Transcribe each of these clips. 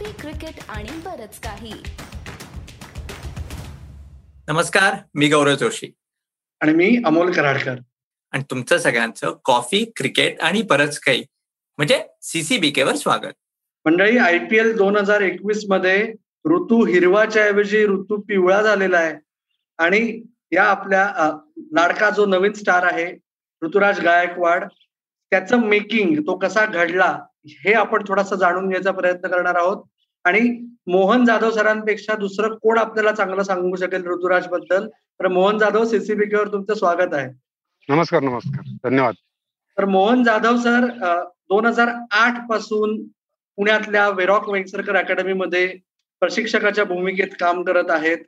Coffee cricket आणि बरच काही. नमस्कार मी गौरव जोशी. आणि मी अमोल कराडकर. आणि तुमचं सगळ्यांचं कॉफी क्रिकेट आणि बरंच काही. म्हणजे सीसीबीके वर स्वागत. मंडळी आय पी एल दोन हजार एकवीसमध्ये ऋतू हिरवाच्या ऐवजी ऋतू पिवळा झालेला आहे. आणि या आपल्या लाडका जो नवीन स्टार आहे ऋतुराज गायकवाड त्याचं मेकिंग तो कसा घडला हे आपण थोडासा जाणून घ्यायचा प्रयत्न करणार आहोत. आणि मोहन जाधव सरांपेक्षा दुसरं कोण आपल्याला चांगलं सांगू शकेल ऋतुराजबद्दल? तर मोहन जाधव सीसीबीके वर तुमचं स्वागत आहे. नमस्कार नमस्कार. धन्यवाद. तर मोहन जाधव सर दोन हजार आठपासून पुण्यातल्या वेरॉक वेंगसरकर अकॅडमीमध्ये प्रशिक्षकाच्या भूमिकेत काम करत आहेत.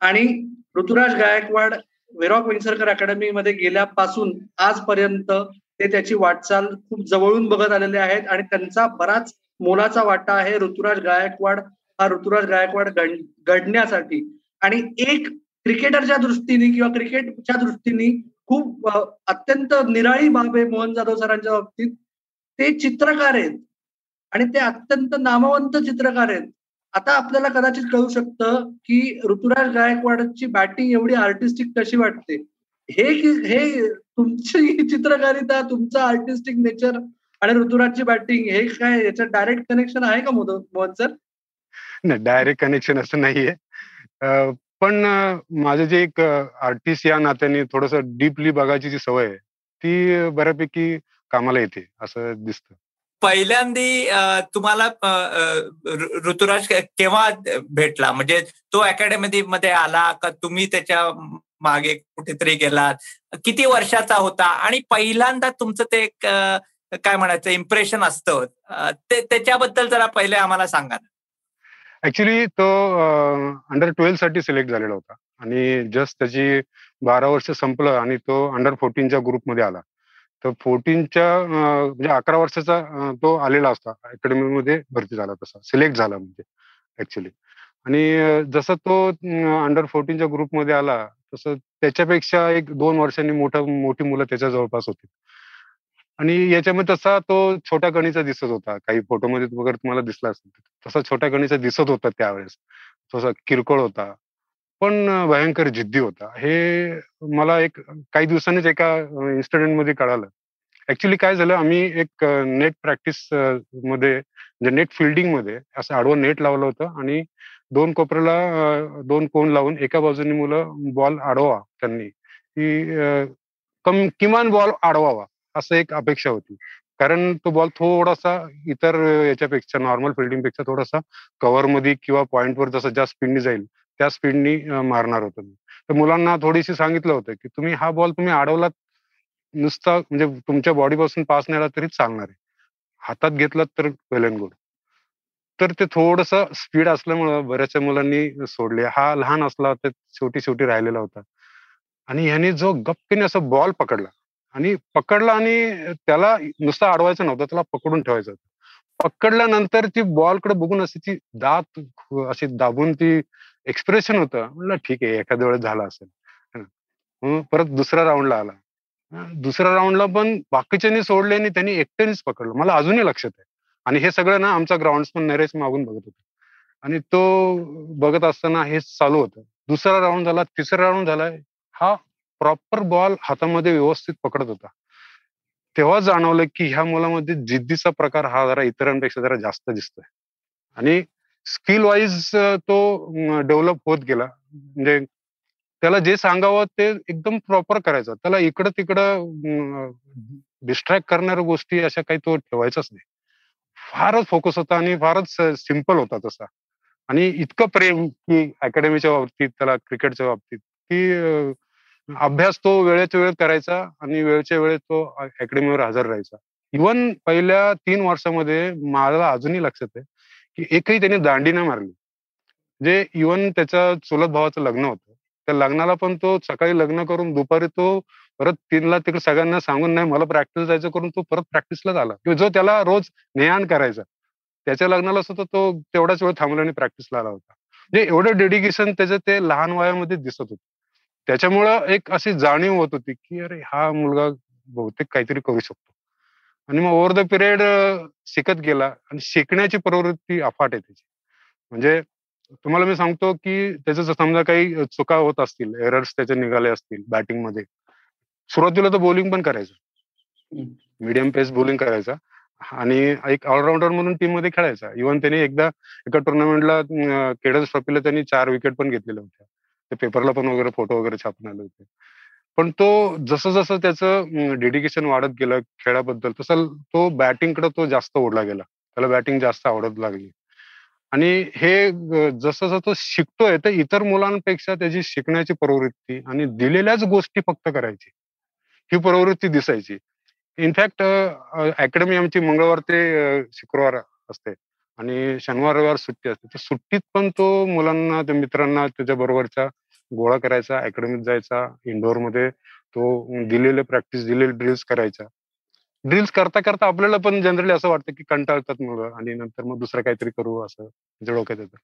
आणि ऋतुराज गायकवाड वेरॉक वेंगसरकर अकॅडमीमध्ये गेल्यापासून आजपर्यंत ते त्याची वाटचाल खूप जवळून बघत आलेले आहेत आणि त्यांचा बराच मोलाचा वाटा आहे ऋतुराज गायकवाड. हा ऋतुराज गायकवाड घडण्यासाठी आणि एक क्रिकेटरच्या दृष्टीने किंवा क्रिकेटच्या दृष्टीने खूप अत्यंत निराळी बाब आहे मोहन जाधव सरांच्या बाबतीत. ते चित्रकार आहेत. आणि ते अत्यंत नामवंत चित्रकार आहेत. आता आपल्याला कदाचित कळू शकतं की ऋतुराज गायकवाडची बॅटिंग एवढी आर्टिस्टिक कशी वाटते? हे हे तुमची चित्रकारिता तुमचं आर्टिस्टिक नेचर आणि ऋतुराजची बॅटिंग हे काय याच्यात डायरेक्ट कनेक्शन आहे का मोद- मोहन सर नाही डायरेक्ट कनेक्शन असं नाहीये. पण माझं जे एक आर्टिस्ट या नात्याने थोडस डीपली बघायची जी सवय आहे ती बऱ्यापैकी कामाला येते असं दिसतं. पहिल्यांदी तुम्हाला ऋतुराज केव्हा भेटला? म्हणजे तो अकॅडमी मध्ये आला का तुम्ही त्याच्या मागे कुठेतरी गेलात. किती वर्षाचा होता? आणि पहिल्यांदा तुमचं ते एक, काय म्हणायचं इम्प्रेशन असतं. ते त्याच्याबद्दल जरा पहिले आम्हाला सांगा ऍक्च्युली तो अंडर ट्वेल्वसाठी सिलेक्ट झालेला होता. आणि जस्ट त्याची बारा वर्ष संपलं आणि तो अंडर फोर्टीनच्या ग्रुपमध्ये आला. तर फोर्टीनच्या म्हणजे अकरा वर्षाचा तो आलेला असता. अकॅडमीमध्ये भरती झाला तसा. सिलेक्ट झाला म्हणजे ऍक्च्युली आणि जसं तो अंडर फोर्टीनच्या ग्रुपमध्ये आला तसं त्याच्यापेक्षा एक दोन वर्षांनी मोठा मोठी मुलं त्याच्या जवळपास होती. आणि याच्यामध्ये तसा तो छोट्या गणीचा दिसत होता. काही फोटोमध्ये वगैरे तुम्हाला दिसला असेल तसा छोट्या गणीचा दिसत होता त्यावेळेस. तसा किरकोळ होता. पण भयंकर जिद्दी होता. हे मला एक काही दिवसांनीच एका इन्सिडेंटमध्ये कळालं. ऍक्च्युली काय झालं आम्ही एक नेट प्रॅक्टिसमध्ये म्हणजे नेट फिल्डिंगमध्ये असं आडवं नेट लावलं होतं आणि दोन कोपऱ्याला दोन कोण लावून एका बाजूने मुलं बॉल अडवा त्यांनी. की कम किमान बॉल अडवावा असं एक अपेक्षा होती. कारण तो बॉल थोडासा इतर याच्यापेक्षा नॉर्मल फिल्डिंगपेक्षा थोडासा कव्हरमध्ये किंवा पॉईंटवर जसं ज्या स्पीडनी जाईल त्या स्पीडनी मारणार होतो मी तर मुलांना थोडीशी सांगितलं होतं की तुम्ही हा बॉल तुम्ही अडवलात नुसता म्हणजे तुमच्या बॉडीपासून पास नेला तरी चालणार आहे. हातात घेतलात तर वेल अँड गुड. तर ते थोडस स्पीड असल्यामुळं बऱ्याचशा मुलांनी सोडले. हा लहान असला तर शेवटी शेवटी राहिलेला होता. आणि ह्याने जो गप्पीने असं बॉल पकडला आणि पकडला आणि त्याला नुसता अडवायचं नव्हतं त्याला पकडून ठेवायचं होतं. पकडल्यानंतर ती बॉलकडे बघून अशी ती दात अशी दाबून ती एक्सप्रेशन होतं. म्हणलं ठीक आहे एखाद्या वेळेस झाला असेल. परत दुसऱ्या राऊंडला आला. दुसऱ्या राऊंडला पण बाकीच्यांनी सोडले आणि त्यांनी एकट्यानेच पकडलं. मला अजूनही लक्षात आहे. आणि हे सगळं ना आमचा ग्राउंड्समन नरेश मागून बघत होता. आणि तो बघत असताना हे चालू होतं. दुसरा राऊंड झाला तिसरा राऊंड झाला हा प्रॉपर बॉल हातामध्ये व्यवस्थित पकडत होता. तेव्हा जाणवलं की ह्या मुलामध्ये जिद्दीचा प्रकार हा जरा इतरांपेक्षा जरा जास्त दिसतोय. आणि स्किल वाईज तो डेव्हलप होत गेला. म्हणजे त्याला जे सांगावं ते एकदम प्रॉपर करायचं. त्याला इकडं तिकडं डिस्ट्रॅक्ट करणाऱ्या गोष्टी अशा काही तो ठेवायचाच नाही. फारच फोकस होता आणि फारच सिंपल होता तसा. आणि इतकं प्रेम की अकॅडमीच्या बाबतीत त्याला क्रिकेटच्या बाबतीत की अभ्यास तो वेळेच्या वेळेत करायचा आणि वेळच्या वेळेत तो अकॅडमीवर हजर राहायचा. इवन पहिल्या तीन वर्षामध्ये मला अजूनही लक्षात आहे की एकही त्याने दांडी नाही मारली. जे इवन त्याच्या चुलत भावाचं लग्न होतं त्या लग्नाला पण तो सकाळी लग्न करून दुपारी तो परत तिनला तिकडे सगळ्यांना सांगून नाही मला प्रॅक्टिस जायचं करून तो परत प्रॅक्टिसला आला. किंवा जो त्याला रोज नेहान करायचा त्याच्या लग्नाला सुद्धा तो तेवढाच वेळ थांबला आणि प्रॅक्टिसला आला होता. म्हणजे एवढं डेडिकेशन त्याचं ते लहान वयामध्ये दिसत होतं. त्याच्यामुळं एक अशी जाणीव होत होती की अरे हा मुलगा बहुतेक काहीतरी करू शकतो. आणि मग ओव्हर द पिरियड शिकत गेला आणि शिकण्याची प्रवृत्ती अफाट आहे त्याची. म्हणजे तुम्हाला मी सांगतो की त्याचं समजा काही चुका होत असतील एरर्स त्याचे निघाले असतील बॅटिंगमध्ये सुरुवातीला तर बॉलिंग पण करायचं. मीडियम पेस बॉलिंग करायचा. आणि एक ऑलराऊंडर म्हणून टीममध्ये खेळायचा. इव्हन त्यांनी एकदा एका टुर्नामेंटला केडन्स ट्रॉफीला त्यांनी चार विकेट पण घेतलेल्या होत्या. ते पेपरला पण वगैरे फोटो वगैरे छापून आले होते. पण तो जसं जसं त्याचं डेडिकेशन वाढत गेलं खेळाबद्दल तसं तो बॅटिंगकडे तो जास्त ओढला गेला. त्याला बॅटिंग जास्त आवडत लागली. आणि हे जसं जसं तो शिकतोय तर इतर मुलांपेक्षा त्याची शिकण्याची प्रवृत्ती आणि दिलेल्याच गोष्टी फक्त करायची. ही प्रवृत्ती दिसायची. इनफॅक्ट अकॅडमी आमची मंगळवार ते शुक्रवार असते आणि शनिवार रविवार सुट्टी असते. तर सुट्टीत पण तो मुलांना त्या मित्रांना त्याच्या बरोबरच्या गोळा करायचा अकॅडमीत जायचा इंडोरमध्ये तो दिलेले प्रॅक्टिस दिलेले ड्रिल्स करायचा. ड्रिल्स करता करता आपल्याला पण जनरली असं वाटतं की कंटाळतात मुलं आणि नंतर मग दुसरं काहीतरी करू असं डोक्यात येतं.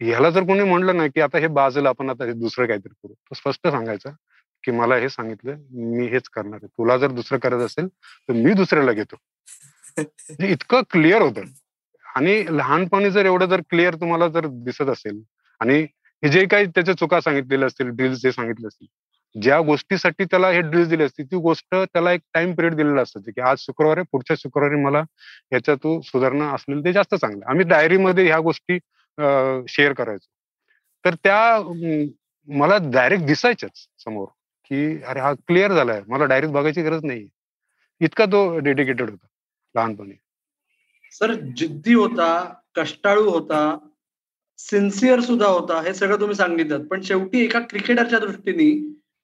ह्याला जर कोणी म्हणलं ना की आता हे बाजूला आपण आता हे दुसरं काहीतरी करू. तर स्पष्ट सांगायचं की मला हे सांगितलं मी हेच करणार आहे. तुला जर दुसरं करत असेल तर मी दुसऱ्याला घेतो. म्हणजे इतकं क्लिअर होतं. आणि लहानपणी जर एवढं जर क्लिअर तुम्हाला जर दिसत असेल आणि हे जे काही त्याच्या चुका सांगितलेल्या असतील ड्रिल्स जे सांगितले असतील ज्या गोष्टीसाठी त्याला हे ड्रिल्स दिले असतील ती गोष्ट त्याला एक टाइम पिरियड दिलेला असतो की आज शुक्रवारी पुढच्या शुक्रवारी मला याच्यातून सुधारणा असलेली ते जास्त चांगलं आम्ही डायरीमध्ये ह्या गोष्टी शेअर करायचो. तर त्या मला डायरेक्ट दिसायच्याच समोर. की अरे हा क्लिअर झालाय. मला डायरेक्ट बघायची गरज नाही इतका तो डेडिकेटेड होता लहानपणी. सर जिद्दी होता कष्टाळू होता सिन्सिअर सुद्धा होता हे सगळं तुम्ही सांगितलं. पण शेवटी एका क्रिकेटरच्या दृष्टीने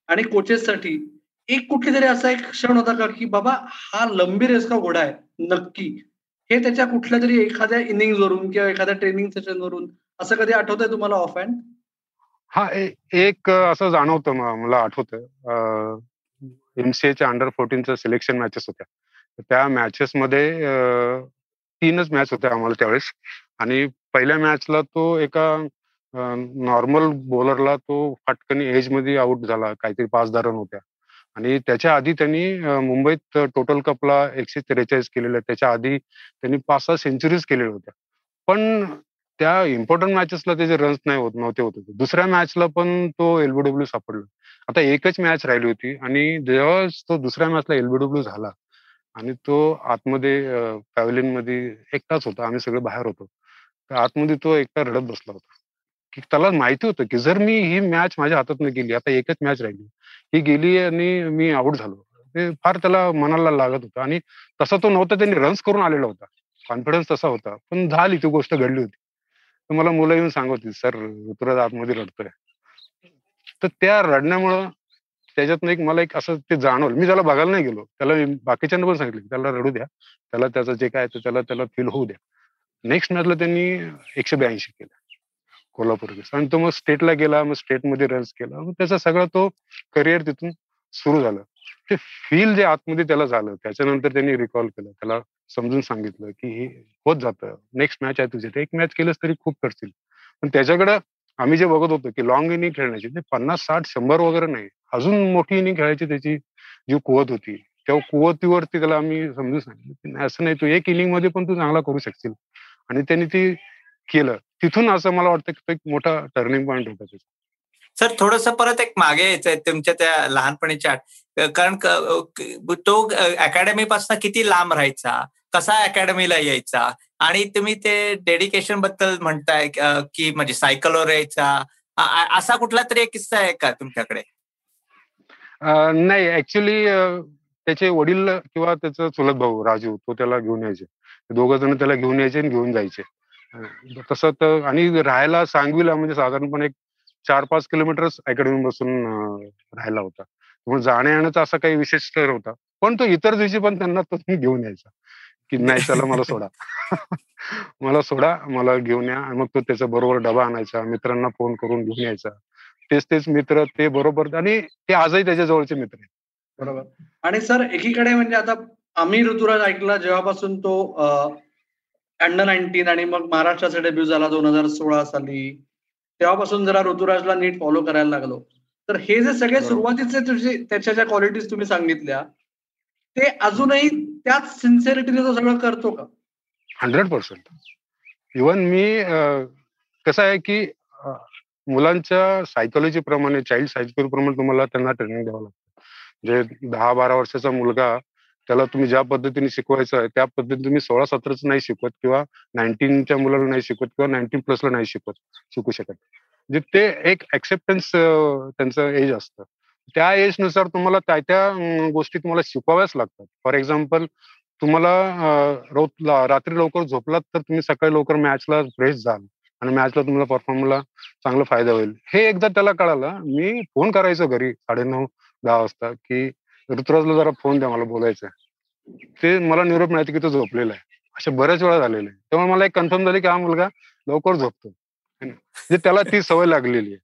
आणि कोचेससाठी एक कुठली तरी असा एक क्षण होता का की बाबा हा लंबी रेस का घोडा आहे? नक्की. हे त्याच्या कुठल्या तरी एखाद्या इनिंग वरून किंवा एखाद्या ट्रेनिंग सेशन वरून असं कधी आठवतंय तुम्हाला ऑफ हँड हा एक असं जाणवतं मला आठवतं एमसीएच्या अंडर फोर्टीनच्या सिलेक्शन मॅचेस होत्या. त्या मॅचेस मध्ये तीनच मॅच होत्या आम्हाला त्यावेळेस. आणि पहिल्या मॅचला तो एका नॉर्मल बॉलरला तो फाटकनी एजमध्ये आउट झाला काहीतरी पाच दहा रन होत्या. आणि त्याच्या आधी त्यांनी मुंबईत टोटल कपला एकशे त्रेचाळीस केलेल्या त्याच्या आधी त्यांनी पाच सहा सेंचुरीज केलेल्या होत्या. पण त्या इम्पॉर्टंट मॅचेसला त्याचे रन्स नाही होत नव्हते होत दुसऱ्या मॅचला पण तो एलबीडब्ल्यू सापडला. आता एकच मॅच राहिली होती आणि जेव्हा तो दुसऱ्या मॅचला एलबीडब्ल्यू झाला आणि तो आतमध्ये पॅव्हलिनमध्ये एकटाच होता आम्ही सगळे बाहेर होतो. तर आतमध्ये तो एकटा रडत बसला होता. की त्याला माहिती होतं की जर मी ही मॅच माझ्या हातात गेली आता एकच मॅच राहिली ही गेली आणि मी आउट झालो. ते फार त्याला मनाला लागत होतं आणि तसा तो नव्हता त्यांनी रन्स करून आलेला होता. कॉन्फिडन्स तसा होता. पण झाली ती गोष्ट घडली होती. तर मला मुलं येऊन सांगत होती सर ऋतुराज आतमध्ये रडतोय. तर त्या रडण्यामुळं त्याच्यातनं एक मला एक असं ते जाणवलं. मी त्याला बघायला नाही गेलो त्याला बाकीच्यांना पण सांगितलं त्याला रडू द्या त्याला त्याचं जे काय त्याला त्याला फील होऊ द्या. नेक्स्ट मॅचला त्यांनी एकशे ब्याऐंशी केलं कोल्हापूर आणि तो मग स्टेटला गेला मग स्टेटमध्ये रन्स केला. मग त्याचा सगळा तो करिअर तिथून सुरू झालं. ते फील जे आतमध्ये त्याला झालं त्याच्यानंतर त्यांनी रिकॉल केलं. त्याला समजून सांगितलं की हे होत जातं. नेक्स्ट मॅच आहे तुझे. एक मॅच केलंच तरी खूप करतील पण त्याच्याकडं आम्ही जे बघत होतो की लॉंग इनिंग खेळण्याची ते पन्नास साठ शंभर वगैरे नाही. अजून मोठी इनिंग खेळायची त्याची जी कुवत होती त्या कुवतीवरती त्याला आम्ही समजून सांगितलं असं नाही तू एक इनिंगमध्ये पण तू चांगला करू शकशील. आणि त्यांनी ती केलं. तिथून असं मला वाटतं की एक मोठा टर्निंग पॉईंट होता त्याचा. सर थोडस परत एक मागे यायचंय तुमच्या त्या लहानपणीच्या कारण तो अकॅडमी पासून किती लांब राहायचा? कसा अकॅडमीला यायचा? आणि तुम्ही ते डेडिकेशनबद्दल म्हणताय की म्हणजे सायकलवर यायचा. असा कुठला तरी एक किस्सा आहे का तुमच्याकडे? नाही ऍक्च्युली त्याचे वडील किंवा त्याचा चुलत भाऊ राजू तो त्याला घेऊन यायचे. दोघ जण त्याला घेऊन यायचे आणि घेऊन जायचे. तसं तर आणि राहायला सांगवीला म्हणजे साधारणपणे एक चार पाच किलोमीटर अकॅडमी बसून राहायला होता. त्यामुळे जाण्या येण्याचा असा काही विशेष स्टर होता. पण तो इतर दिवशी पण त्यांना तो घेऊन यायचा. की नाही चला मला सोडा. मला सोडा मला घेऊन या. मग तो त्याचा बरोबर डबा आणायचा. मित्रांना फोन करून घेऊन यायचा. तेच तेच मित्र ते बरोबर. आणि ते आजही त्याच्या जवळचे मित्र आहेत. बरोबर. आणि सर एकीकडे म्हणजे आता आम्ही ऋतुराज ऐकला जेव्हापासून तो अंडर नाईन्टीन आणि मग महाराष्ट्राचा डेब्यू झाला दोन हजार सोळा साली. तेव्हापासून जरा ऋतुराजला नीट फॉलो करायला लागलो. तर हे जे सगळे सुरुवातीचे तुझे त्याच्या ज्या क्वालिटीज तुम्ही सांगितल्या ते अजूनही त्याच सिन्सिअरिटीने तो सगळं करतो का? हंड्रेड पर्सेंट इवन मी कसं आहे की मुलांच्या सायकोलॉजी प्रमाणे चाइल्ड सायकोलॉजी प्रमाणे तुम्हाला त्यांना ट्रेनिंग द्यावं लागतं. म्हणजे दहा बारा वर्षाचा मुलगा त्याला तुम्ही ज्या पद्धतीने शिकवायचं आहे त्या पद्धतीने तुम्ही सोळा सतराच नाही शिकवत किंवा नाईन्टीनच्या मुलाला नाही शिकवत किंवा नाईन्टीन प्लसला नाही शिकवत शिकू शकत म्हणजे ते एक एक्सेप्टन्स त्यांचं एज असतं. त्या एजनुसार तुम्हाला त्या त्या गोष्टी तुम्हाला शिकवाव्याच लागतात. फॉर एक्झाम्पल तुम्हाला रात्री लवकर झोपलात तर तुम्ही सकाळी लवकर मॅचला फ्रेश जाल आणि मॅचला तुम्हाला परफॉर्मला चांगला फायदा होईल. हे एकदा त्याला कळालं मी फोन करायचो घरी साडेनऊ दहा वाजता की ऋतुराजला जरा फोन द्या मला बोलायचं ते मला निरोप मिळायचं की तो झोपलेला आहे. अशा बऱ्याच वेळा झालेले तेव्हा त्यामुळे मला एक कन्फर्म झाले की हा मुलगा लवकर झोपतो. म्हणजे त्याला ती सवय लागलेली आहे.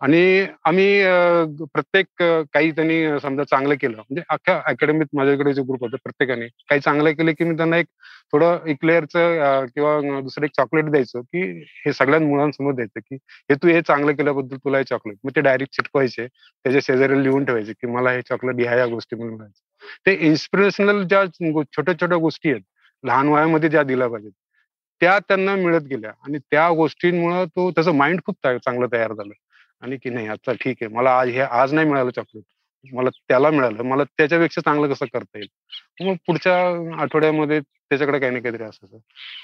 आणि आम्ही प्रत्येक काही त्यांनी समजा चांगलं केलं म्हणजे अख्ख्या अकॅडमीत माझ्याकडे जे ग्रुप होते प्रत्येकाने काही चांगलं केलं की मी त्यांना एक थोडं इक्लेअरचं किंवा दुसरं एक चॉकलेट द्यायचं की हे सगळ्या मुलांसमोर द्यायचं की हे तू हे चांगलं केल्याबद्दल तुला हे चॉकलेट मग ते डायरेक्ट चिटकवायचे त्याच्या शेजारी लिहून ठेवायचे की मला हे चॉकलेट ह्या या गोष्टी म्हणून ते इन्स्पिरेशनल ज्या छोट्या छोट्या गोष्टी आहेत लहान वयामध्ये ज्या दिल्या पाहिजेत त्या त्यांना मिळत गेल्या. आणि त्या गोष्टींमुळे तो त्याचं माइंड खूप चांगलं तयार झालं. आणि की नाही आता ठीक आहे. मला आज हे आज नाही मिळालं चॉकलेट मला त्याला मिळालं. मला त्याच्यापेक्षा चांगलं कसं करता येईल? मग पुढच्या आठवड्यामध्ये त्याच्याकडे काही ना काहीतरी असायचं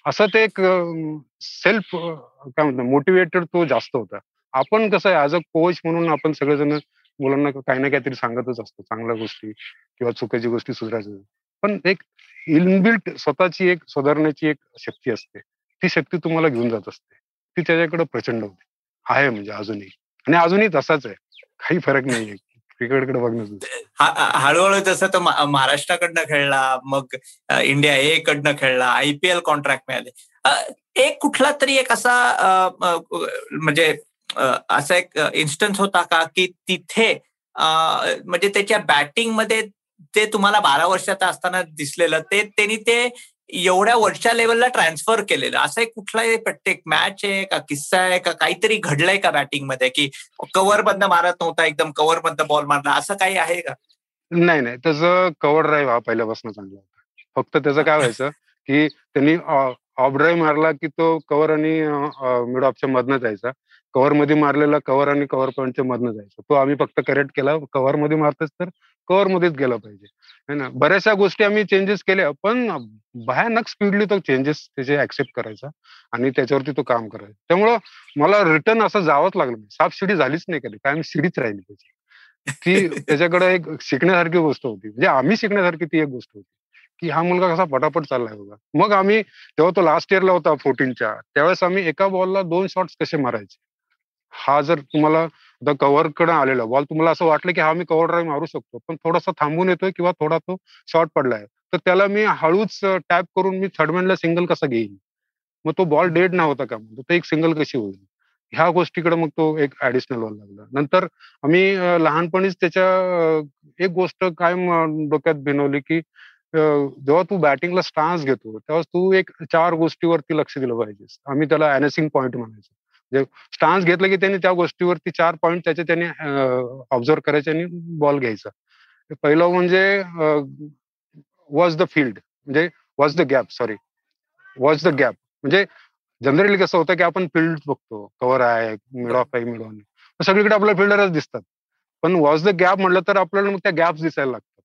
असं. ते एक सेल्फ काय म्हणतो मोटिवेटेड तो जास्त होता. आपण कसं आहे ऍज अ कोच म्हणून आपण सगळेजण मुलांना काही ना काहीतरी सांगतच असतो. चांगल्या गोष्टी किंवा चुकीची गोष्टी सुधारायच्या पण एक इनबिल्ट स्वतःची एक सुधारण्याची एक शक्ती असते. ती शक्ती तुम्हाला घेऊन जात असते. ती त्याच्याकडे प्रचंड होते. आहे म्हणजे अजूनही. आणि अजूनही तसाच आहे. काही फरक नाहीये. क्रिकेटकडे बघणं हळूहळू जसं तो महाराष्ट्राकडनं खेळला मग इंडिया ए कडनं खेळला आयपीएल कॉन्ट्रॅक्ट मिळाले. एक कुठला तरी एक असा म्हणजे असा एक इन्स्टन्स होता का की तिथे म्हणजे त्याच्या बॅटिंगमध्ये ते तुम्हाला बारा वर्षाचा असताना दिसलेलं ते त्यांनी ते एवढ्या वरच्या लेवलला ट्रान्सफर केलेलं. असं एक कुठलाही प्रत्येक मॅच आहे का किस्सा आहे का काहीतरी घडलंय का बॅटिंगमध्ये की कव्हर बंद मारत नव्हता एकदम कव्हर बंद बॉल मारला असं काही आहे का? नाही नाही. त्याचं कव्हर ड्राईव्ह हा पहिल्यापासून चांगला होता. फक्त त्याचं काय व्हायचं की त्यांनी ऑफ ड्राईव्ह मारला की तो कव्हर आणि मिड ऑफच्या मधनं जायचा. कव्हरमध्ये मारलेला कव्हर आणि कव्हर पॉईंटच्या मधनं जायचा. तो आम्ही फक्त करेक्ट केला. कव्हरमध्ये मारतोच तर मध्येच गेला पाहिजे. है ना? बऱ्याचशा गोष्टी आम्ही चेंजेस केल्या पण भयानक स्पीडली तो चेंजेस त्याचे ऍक्सेप्ट करायचा आणि त्याच्यावरती तो काम करायचा. त्यामुळं मला रिटर्न असं जावंच लागलं नाही. साफ शिडी झालीच नाही कधी. कायम शिडीच राहिली त्याची. ती त्याच्याकडे एक शिकण्यासारखी गोष्ट होती. म्हणजे आम्ही शिकण्यासारखी ती एक गोष्ट होती. की हा मुलगा कसा पटापट चाललाय बघा. मग आम्ही तेव्हा तो लास्ट इयरला होता फोर्टीनच्या त्यावेळेस आम्ही एका बॉलला दोन शॉट्स कसे मारायचे? हा जर तुम्हाला द कव्हरकडे आलेला बॉल तुम्हाला असं वाटलं की हा मी कव्हर ड्राईव्ह मारू शकतो पण थोडासा थांबून येतोय किंवा थोडा तो शॉर्ट पडलाय. तर त्याला मी हळूच टॅप करून मी थर्डमॅनला सिंगल कसा घेईन? मग तो बॉल डेड ना होता का तो एक सिंगल कशी होईल? ह्या गोष्टीकडे मग तो एक ऍडिशनल व्हायला लागला. नंतर आम्ही लहानपणीच त्याच्या एक गोष्ट कायम डोक्यात भिनवली की जेव्हा तू बॅटिंगला स्टान्स घेतो तेव्हा तू एक चार गोष्टीवरती लक्ष दिलं पाहिजेस. आम्ही त्याला अॅनेसिंग पॉईंट म्हणायचो. स्टान्स घेतलं की त्यांनी त्या गोष्टीवरती चार पॉईंट त्याचे त्यांनी ऑब्झर्व करायचे आणि बॉल घ्यायचा. पहिलं म्हणजे वॉज द फील्ड म्हणजे watch the gap sorry watch the gap म्हणजे जनरली कसं होतं की आपण फील्ड बघतो कव्हर आहे मिड ऑफ आहे मिड ऑन सगळीकडे आपल्याला फिल्डरच दिसतात. पण वॉज द गॅप म्हटलं तर आपल्याला मग त्या गॅप दिसायला लागतात.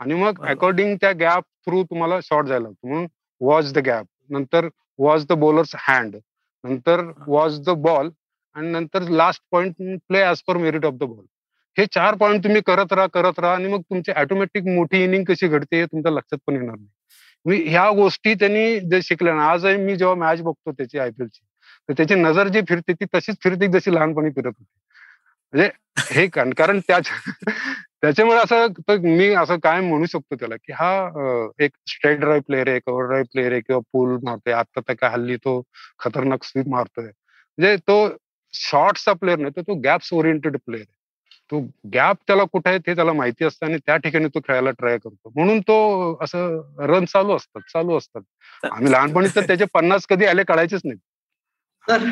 आणि मग अकॉर्डिंग त्या गॅप थ्रू तुम्हाला शॉर्ट जायला लागतो. म्हणून वॉज द गॅप नंतर वॉज द बॉलर्स हँड नंतर वॉज द बॉल आणि नंतर last point play as per merit of the ball हे चार पॉईंट तुम्ही करत राहा करत राहा आणि मग तुमची ऑटोमॅटिक मोठी इनिंग कशी घडते हे तुमच्या लक्षात पण येणार नाही. मी ह्या गोष्टी त्यांनी जे शिकल्या ना आजही मी जेव्हा मॅच बघतो त्याची आयपीएलची तर त्याची नजर जी फिरते ती तशीच फिरते जशी लहानपणी फिरत होती. म्हणजे हे कारण त्याच त्याच्यामुळे असं मी असं काय म्हणू शकतो त्याला की हा एक स्ट्रेट ड्राईव्ह प्लेअर आहे कव्हर ड्राईव्ह प्लेअर आहे किंवा पूल मारतोय. आता तर काय हल्ली तो खतरनाक स्वीप मारतोय. म्हणजे तो शॉर्टचा प्लेअर नाही तर तो गॅप्स ओरिएंटेड प्लेअर आहे. तो गॅप त्याला कुठे आहे ते त्याला माहिती असतं आणि त्या ठिकाणी तो खेळायला ट्राय करतो. म्हणून तो असं रन चालू असतात चालू असतात. आम्ही लहानपणी तर त्याचे पन्नास कधी आले कळायचेच नाही.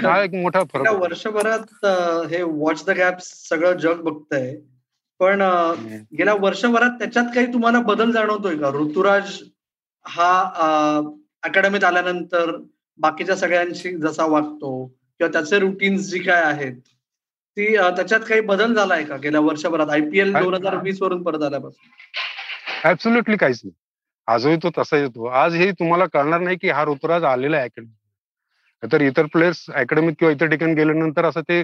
हा एक मोठा फरक वर्षभरात हे वॉच द गॅप सगळं जग बघतंय. पण गेल्या वर्षभरात त्याच्यात काही तुम्हाला बदल जाणवतोय का? ऋतुराज हा अकॅडमीत आल्यानंतर बाकीच्या सगळ्यांशी जसा वागतो किंवा त्याचे रुटीन्स जी काय आहेत ती त्याच्यात काही बदल झालाय का गेल्या वर्षभरात? आयपीएल दोन हजार वीस वरून परत आल्यापासून. ऍब्सोल्युटली काहीच नाही. आजही तो तसा येतो. आज हे तुम्हाला कळणार नाही की हा ऋतुराज आलेला आहे अकॅडमी तर इतर प्लेयर्स अकॅडमीत किंवा इतर ठिकाणी गेल्यानंतर असं ते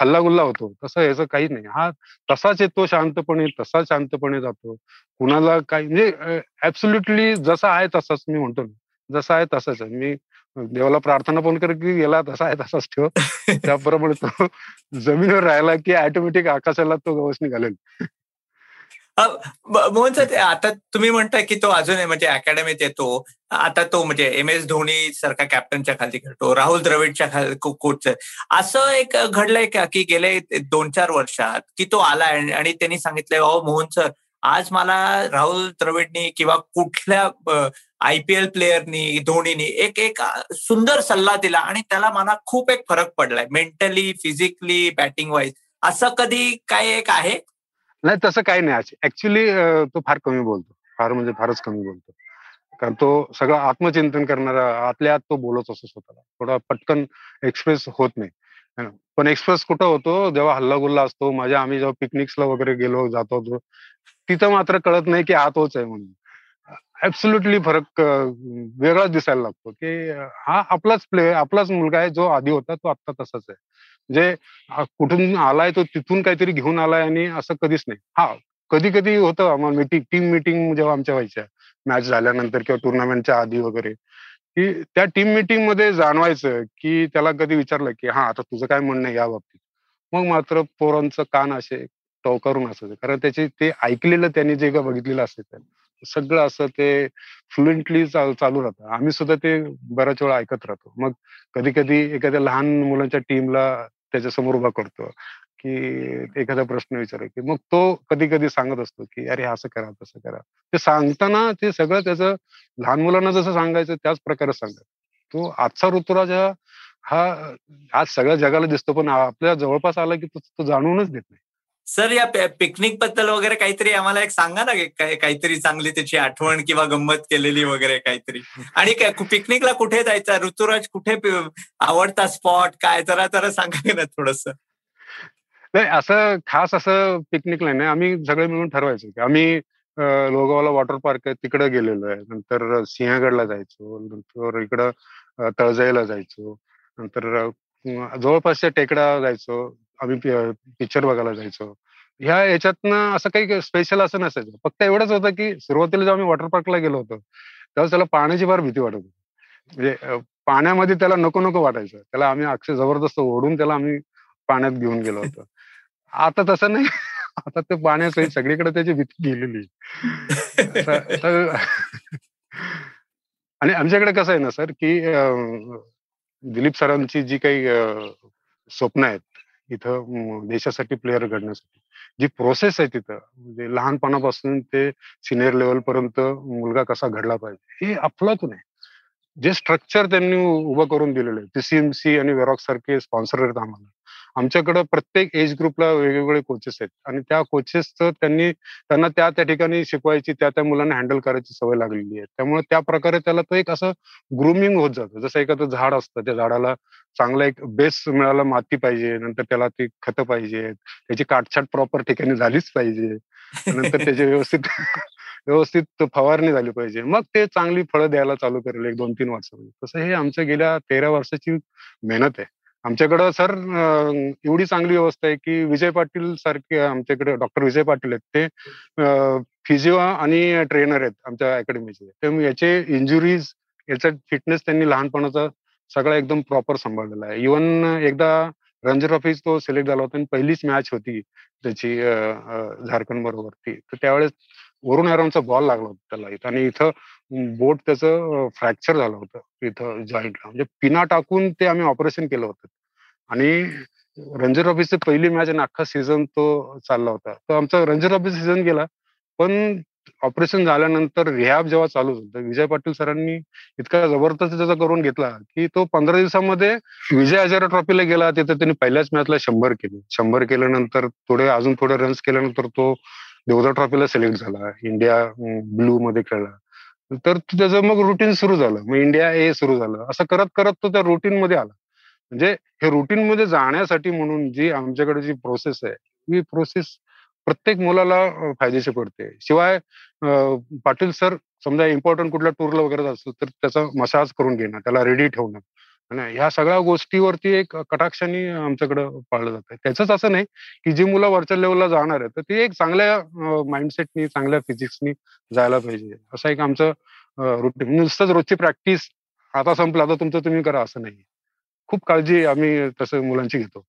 हल्लागुल्ला होतो. तसं याचं काही नाही. हा तसाच येतो शांतपणे तसाच शांतपणे जातो. कुणाला काही म्हणजे ऍब्सोल्युटली जसा आहे तसाच मी म्हणतो ना. जसा आहे तसाच आहे. मी देवाला प्रार्थना पण कर की गेला तसा आहे तसाच ठेव. त्याप्रमाणे तो जमिनीवर राहिला की ऑटोमॅटिक आकाशाला तो गवस निघालेल मोहन सर आता तुम्ही म्हणताय की तो अजूनही म्हणजे अकॅडमीत येतो. आता तो म्हणजे एम एस धोनी सारखा कॅप्टनच्या खाली खेळतो राहुल द्रविडच्या खाली कोच असं एक घडलंय का की गेले दोन चार वर्षात की तो आलाय आणि त्यांनी सांगितलंय अहो मोहन सर आज मला राहुल द्रविडनी किंवा कुठल्या आयपीएल प्लेयरनी धोनीनी एक एक सुंदर सल्ला दिला आणि त्याला मला खूप एक फरक पडलाय मेंटली फिजिकली बॅटिंग वाईज असं कधी काय एक आहे? नाही तसं काही नाही. ऍक्च्युली तो फार कमी बोलतो. फार म्हणजे फारच कमी बोलतो. कारण तो सगळं आत्मचिंतन करणारा आतल्या आत तो बोलत असतो स्वतःला. थोडा पटकन एक्सप्रेस होत नाही. पण एक्सप्रेस कुठं होतो? जेव्हा हल्लागुल्ला असतो माझ्या आम्ही जेव्हा पिकनिक्सला वगैरे गेलो जातो तिथं मात्र कळत नाही की आत होच आहे म्हणून. ऍब्सोल्युटली फरक वेगळाच दिसायला लागतो की हा आपलाच प्ले आपलाच मुलगा आहे जो आधी होता तो आता तसाच आहे. म्हणजे कुठून आलाय तो तिथून काहीतरी घेऊन आलाय आणि असं कधीच नाही. हा कधी कधी होतं आम्हाला मीटिंग टीम मिटिंग जेव्हा आमच्या व्हायच्या मॅच झाल्यानंतर किंवा टुर्नामेंटच्या आधी वगैरे की त्या टीम मिटिंगमध्ये जाणवायचं की त्याला कधी विचारलं की हा आता तुझं काय म्हणणं आहे या बाबतीत? मग मात्र पोरांचं कान असे टवकारून असायचं. कारण त्याचे ते ऐकलेलं त्यांनी जे काय बघितलेलं असायचं सगळं असं ते फ्लुएंटली चालू राहतं. आम्ही सुद्धा ते बऱ्याच वेळा ऐकत राहतो. मग कधी कधी एखाद्या लहान मुलांच्या टीमला त्याच्यासमोर उभा करतो की एखादा प्रश्न विचार की मग तो कधी कधी सांगत असतो की अरे असं करा तसं करा. ते सांगताना ते सगळं त्याचं लहान मुलांना जसं सांगायचं त्याच प्रकारे सांगत तो आजचा ऋतुराज हा आज सगळ्या जगाला दिसतो पण आपल्या जवळपास आला की तो जाणूनच देत नाही. सर या पिकनिकबद्दल वगैरे काहीतरी आम्हाला एक सांगा ना काहीतरी चांगली त्याची आठवण किंवा गंमत केलेली वगैरे काहीतरी. आणि पिकनिकला कुठे जायचा? ऋतुराज कुठे आवडता स्पॉट काय? जरा जरा सांगा ना थोडस. नाही असं खास असं पिकनिकला नाही आम्ही सगळे मिळून ठरवायचो की आम्ही लोगावाला वॉटर पार्क आहे तिकडे गेलेलो आहे. नंतर सिंहगडला जायचो नंतर इकडं तळजाईला जायचो. नंतर जवळपासच्या टेकडा जायचो. आम्ही पिक्चर बघायला जायचो. ह्या याच्यातनं असं काही स्पेशल असं नसायचं. फक्त एवढंच होतं की सुरुवातीला जेव्हा आम्ही वॉटर पार्कला गेलो होतो तेव्हा त्याला पाण्याची फार भीती वाटत होती. म्हणजे पाण्यामध्ये त्याला नको नको वाटायचं. त्याला आम्ही अक्षर जबरदस्त ओढून त्याला आम्ही पाण्यात घेऊन गेलो होतो. आता तसं नाही. आता ते पाण्यात सगळीकडे त्याची भीती गेलेली. आणि आमच्याकडे कसं आहे ना सर की दिलीप सरांची जी काही स्वप्न आहेत इथं देशासाठी प्लेअर घडण्यासाठी. जी प्रोसेस आहे तिथं म्हणजे लहानपणापासून ते सिनियर लेवल पर्यंत मुलगा कसा घडला पाहिजे हे अफलातून आहे. जे स्ट्रक्चर त्यांनी उभं करून दिलेलं आहे सीएमसी आणि वेरॉक्स सारखे स्पॉन्सर आहेत आम्हाला. आमच्याकडं प्रत्येक एज ग्रुपला वेगवेगळे कोचेस आहेत. आणि त्या कोचेसचं त्यांनी त्यांना त्या त्या ठिकाणी शिकवायची त्या त्या मुलांना हँडल करायची सवय लागलेली आहे. त्यामुळे त्या प्रकारे त्याला तो एक असं ग्रुमिंग होत जातं. जसं एखादं झाड असतं त्या झाडाला चांगला एक बेस मिळायला माती पाहिजे नंतर त्याला ती खतं पाहिजे त्याची काटछाट प्रॉपर ठिकाणी झालीच पाहिजे नंतर त्याचे व्यवस्थित व्यवस्थित फवारणी झाली पाहिजे. मग ते चांगली फळं द्यायला चालू करेल एक दोन तीन वर्षामध्ये. तसं हे आमच्या गेल्या तेरा वर्षाची मेहनत आहे. आमच्याकडं सर एवढी चांगली व्यवस्था आहे की विजय पाटील सारखे आमच्याकडे डॉक्टर विजय पाटील आहेत. ते फिजिओ आणि ट्रेनर आहेत आमच्या अकॅडमीचे तर याचे इंजुरीज याचा फिटनेस त्यांनी लहानपणाचा सगळा एकदम प्रॉपर सांभाळलेला आहे. इवन एकदा रणजी ट्रॉफीज तो सिलेक्ट झाला होता आणि पहिलीच मॅच होती त्याची झारखंड बरोबरती तर त्यावेळेस वरुण आरामचा बॉल लागला होता त्याला इथं. आणि इथं बोट त्याचं फ्रॅक्चर झालं होतं इथं जॉईंटला. म्हणजे पिना टाकून ते आम्ही ऑपरेशन केलं होतं. आणि रणजी ट्रॉफीची पहिली मॅच आणि अख्खा सीझन तो चालला होता. तर आमचा रणजी ट्रॉफी सीझन गेला पण ऑपरेशन झाल्यानंतर रिहॅब जेव्हा चालू होतं विजय पाटील सरांनी इतका जबरदस्त त्याचा करून घेतला की तो पंधरा दिवसामध्ये विजय हजारा ट्रॉफीला गेला. तिथे त्यांनी पहिल्याच मॅचला शंभर केले. शंभर केल्यानंतर थोडे अजून थोडे रन्स केल्यानंतर तो देवदा ट्रॉफीला सिलेक्ट झाला. इंडिया ब्लू मध्ये खेळला. तर त्याचं मग रुटीन सुरू झालं. मग इंडिया ए सुरू झालं. असं करत करत तो त्या रुटीन मध्ये आला. म्हणजे हे रुटीन मध्ये जाण्यासाठी म्हणून जी आमच्याकडे जी प्रोसेस आहे ही प्रोसेस प्रत्येक मुलाला फायदेशीर पडते. शिवाय पाटील सर समजा इम्पॉर्टंट कुठल्या टूरला वगैरे असेल तर त्याचा मसाज करून घेणं त्याला रेडी ठेवणं. आणि ह्या सगळ्या गोष्टीवरती एक कटाक्षाने आमच्याकडे पाळलं जात आहे. त्याच असं नाही की जी मुलं वरच्या लेवलला जाणार आहे तर ती एक चांगल्या माइंडसेटनी चांगल्या फिजिक्सनी जायला पाहिजे. असं एक आमचं रुटीन नुसतंच रोजची प्रॅक्टिस आता संपलं आता तुमचं तुम्ही करा असं नाही खूप काळजी आम्ही तसं मुलांची घेतो.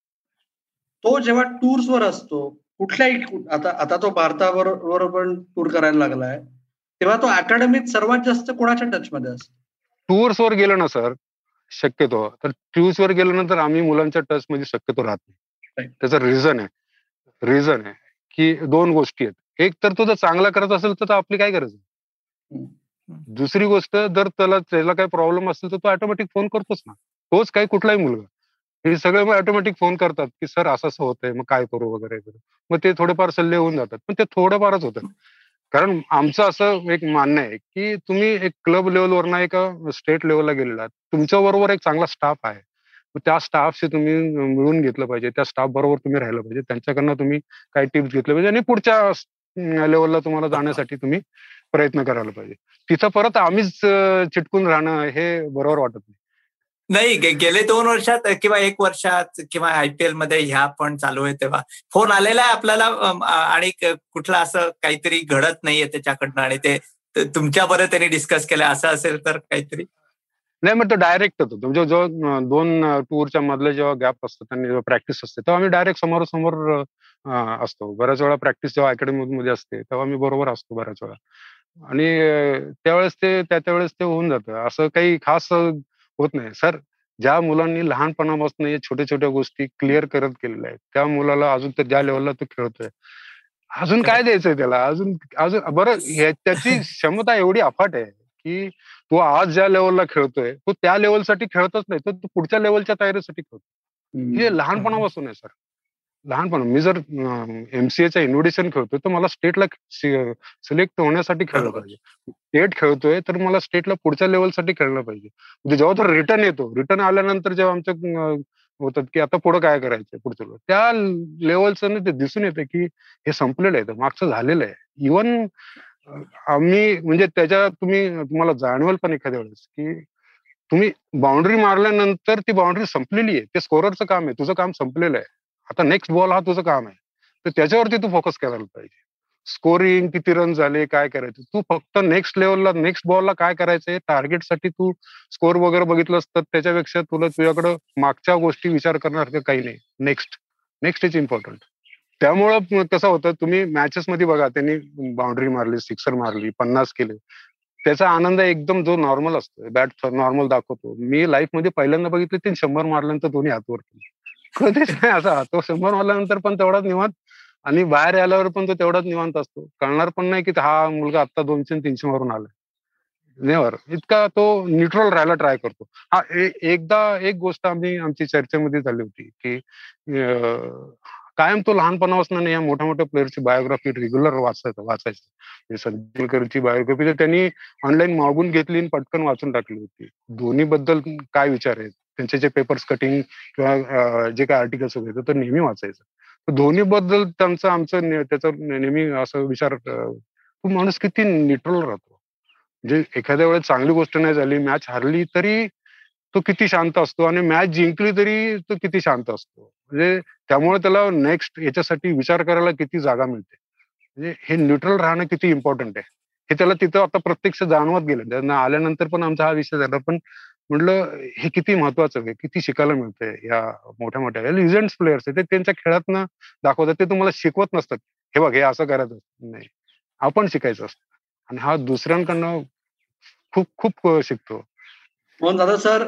तो जेव्हा टूर्स वर असतो कुठल्याही आता आता तो भारताबरोबर पण टूर करायला लागलाय तेव्हा तो अकॅडमीत सर्वात जास्त कोणाच्या टच मध्ये असतो? टूर्स वर गेलो ना सर शक्यतो. तर टूर्स वर गेल्यानंतर आम्ही मुलांच्या टच मध्ये शक्यतो राहत नाही. त्याचं रिझन आहे. रिझन आहे की दोन गोष्टी आहेत. एक तर तो जर चांगला करत असेल तर आपली काय गरज आहे? दुसरी गोष्ट जर त्याला त्याला काही प्रॉब्लेम असेल तर तो ऑटोमॅटिक फोन करतोच ना. तोच काही कुठलाही मुलगा. हे सगळे मग ऑटोमॅटिक फोन करतात की सर असं असं होतंय मग काय करू वगैरे? मग ते थोडेफार सल्ले होऊन जातात. पण ते थोडेफारच होतात कारण आमचं असं एक मान्य आहे की तुम्ही एक क्लब लेवलवर एका स्टेट लेवलला गेलेला तुमच्या बरोबर एक चांगला स्टाफ आहे. त्या स्टाफशी तुम्ही मिळून घेतलं पाहिजे. त्या स्टाफ बरोबर तुम्ही राहिलं पाहिजे. त्यांच्याकडनं तुम्ही काही टिप्स घेतले पाहिजे आणि पुढच्या लेवलला तुम्हाला जाण्यासाठी तुम्ही प्रयत्न करायला पाहिजे. तिथं परत आम्हीच चिटकून राहणं हे बरोबर वाटत नाही. नाही गेले दोन वर्षात किंवा एक वर्षात किंवा आयपीएलमध्ये ह्या पण चालू आहे तेव्हा. फोन आलेला आहे आपल्याला आणि कुठलं असं काहीतरी घडत नाहीये त्याच्याकडनं आणि ते तुमच्या बरोबर त्यांनी डिस्कस केलं. असं असेल तर काहीतरी. नाही मग तो डायरेक्ट होतो. म्हणजे जो दोन टूरच्या मधले जेव्हा गॅप असतो त्यांनी जेव्हा प्रॅक्टिस असते तेव्हा आम्ही डायरेक्ट समोरासमोर असतो. बऱ्याच वेळा प्रॅक्टिस जेव्हा अकॅडमी मध्ये असते तेव्हा मी बरोबर असतो बऱ्याच वेळा. आणि त्यावेळेस ते त्या त्यावेळेस ते होऊन जातं. असं काही खास होत नाही. सर ज्या मुलांनी लहानपणापासून या छोट्या छोट्या गोष्टी क्लिअर करत गेलेल्या आहेत त्या मुलाला अजून तर ज्या लेवलला तो खेळतोय अजून काय द्यायचंय त्याला? अजून अजून बरं त्याची क्षमता एवढी अफाट आहे की तो आज ज्या लेवलला खेळतोय तो त्या लेवलसाठी खेळतच नाही तर तो पुढच्या लेवलच्या तयारीसाठी खेळतो हे लहानपणापासून आहे सर. लहानपण मी जर एमसीएच्या इन्व्हिटेशन खेळतोय तर मला स्टेटला सिलेक्ट होण्यासाठी खेळलं पाहिजे. स्टेट खेळतोय तर मला स्टेटला पुढच्या लेवलसाठी खेळलं पाहिजे. म्हणजे जेव्हा तो रिटर्न येतो रिटर्न आल्यानंतर जेव्हा आमच्या होतात की आता पुढे काय करायचंय पुढचं त्या लेवलचं ते दिसून येतं की हे संपलेलं आहे मागचं झालेलं आहे. इवन आम्ही म्हणजे त्याच्या तुम्ही तुम्हाला जाणवल पण एखाद्या वेळेस की तुम्ही बाउंड्री मारल्यानंतर ती बाउंड्री संपलेली आहे. ते स्कोररचं काम आहे. तुझं काम संपलेलं आहे. आता नेक्स्ट बॉल हा तुझं काम आहे. तर त्याच्यावरती तू फोकस करायला पाहिजे. स्कोरिंग किती रन झाले काय करायचं? तू फक्त नेक्स्ट लेवलला नेक्स्ट बॉलला काय करायचंय? टार्गेटसाठी तू स्कोर वगैरे बघितलं तर त्याच्यापेक्षा तुला तुझ्याकडं मागच्या गोष्टी विचार करणार काही नाही. नेक्स्ट नेक्स्ट इज इम्पॉर्टंट त्यामुळं कसं होतं तुम्ही मॅचेस मध्ये बघा त्यांनी बाउंड्री मारली सिक्सर मारली पन्नास केले. त्याचा आनंद एकदम जो नॉर्मल असतो बॅट नॉर्मल दाखवतो. मी लाईफमध्ये पहिल्यांदा बघितलं ते शंभर मारल्यानंतर दोन्ही हातवर केले. कधीच नाही असा तो शंभर मारल्यानंतर पण तेवढाच निवांत आणि बाहेर आल्यावर पण तो तेवढाच निवांत असतो. कळणार पण नाही की हा मुलगा आता दोनशे तीनशे मारून आलाय. नेवर इतका तो न्यूट्रल राहायला ट्राय करतो. हा एकदा एक गोष्ट आम्ही आमची चर्चेमध्ये झाली होती की कायम तो लहानपणापासून या मोठ्या मोठ्या प्लेअरची बायोग्राफी रेग्युलर वाचायचं. वाचायचं सचिनकरची बायोग्राफी तर त्यांनी ऑनलाईन मागून घेतली आणि पटकन वाचून टाकली होती. दोन्ही बद्दल काय विचार आहेत? त्यांचे जे पेपर्स कटिंग किंवा जे काय आर्टिकल्स वगैरे तर नेहमी वाचायचं. दोन्ही बद्दल त्यांचं आमचं त्याचा नेहमी असं विचार तो माणूस किती निट्रोल राहतो. म्हणजे एखाद्या वेळेस चांगली गोष्ट नाही झाली मॅच हरली तरी तो किती शांत असतो आणि मॅच जिंकली तरी तो किती शांत असतो. म्हणजे त्यामुळे त्याला नेक्स्ट याच्यासाठी विचार करायला किती जागा मिळते. म्हणजे हे न्यूट्रल राहणं किती इम्पॉर्टंट आहे. हे त्याला तिथं आता प्रत्यक्ष जाणवत गेलं. त्यांना आल्यानंतर पण आमचा हा विषय झाला. पण म्हटलं हे किती महत्वाचं आहे. किती शिकायला मिळतंय या मोठ्या मोठ्या लिजंड्स प्लेयर्स आहेत. ते त्यांच्या खेळातनं दाखवतात. ते तुम्हाला शिकवत नसतात. हे बघ हे असं करायचं नाही. आपण शिकायचं असतं. आणि हा दुसऱ्यांकडनं खूप खूप शिकतो. म्हणून दादा सर?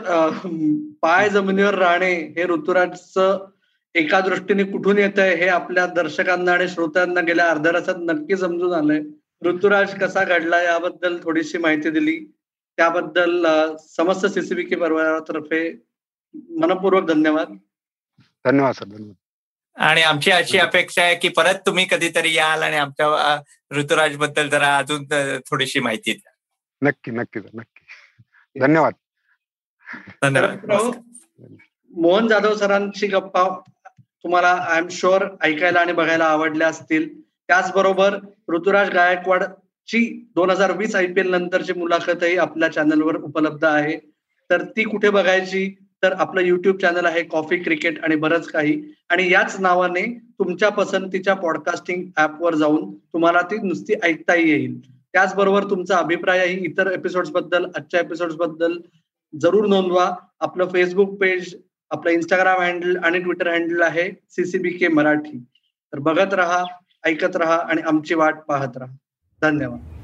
पाय जमिनीवर राहणे हे ऋतुराजचं एका दृष्टीने कुठून येत आहे हे आपल्या दर्शकांना आणि श्रोत्यांना गेल्या अर्ध्या तासात नक्की समजून आलंय. ऋतुराज कसा घडला याबद्दल थोडीशी माहिती दिली. त्याबद्दल समस्त सीसीबी परिवारातर्फे मनपूर्वक धन्यवाद. धन्यवाद सर. धन्यवाद. आणि आमची अशी अपेक्षा आहे की परत तुम्ही कधीतरी याल आणि आमच्या ऋतुराजबद्दल जरा अजून थोडीशी माहिती द्या. नक्की नक्की सर. नक्की. धन्यवाद. धन्यवाद. मोहन जाधव सरांची गप्पा तुम्हाला आय एम शुअर ऐकायला आणि बघायला आवडल्या असतील. त्याचबरोबर ऋतुराज गायकवाड ची दोन हजार वीस आय पी एल नंतरची मुलाखतही आपल्या चॅनलवर उपलब्ध आहे. तर ती कुठे बघायची? तर आपलं युट्यूब चॅनल आहे कॉफी क्रिकेट आणि बरंच काही. आणि याच नावाने तुमच्या पसंतीच्या पॉडकास्टिंग ऍपवर जाऊन तुम्हाला ती नुसती ऐकताही येईल. त्याचबरोबर तुमचा अभिप्रायही इतर एपिसोड्सबद्दल आजच्या एपिसोड्सबद्दल जरूर नोंदवा. आपलं फेसबुक पेज आपलं इंस्टाग्राम हँडल आणि ट्विटर हँडल आहे सीसीबी के मराठी. तर बघत राहा ऐकत राहा आणि आमची वाट पाहत राहा. धन्यवाद.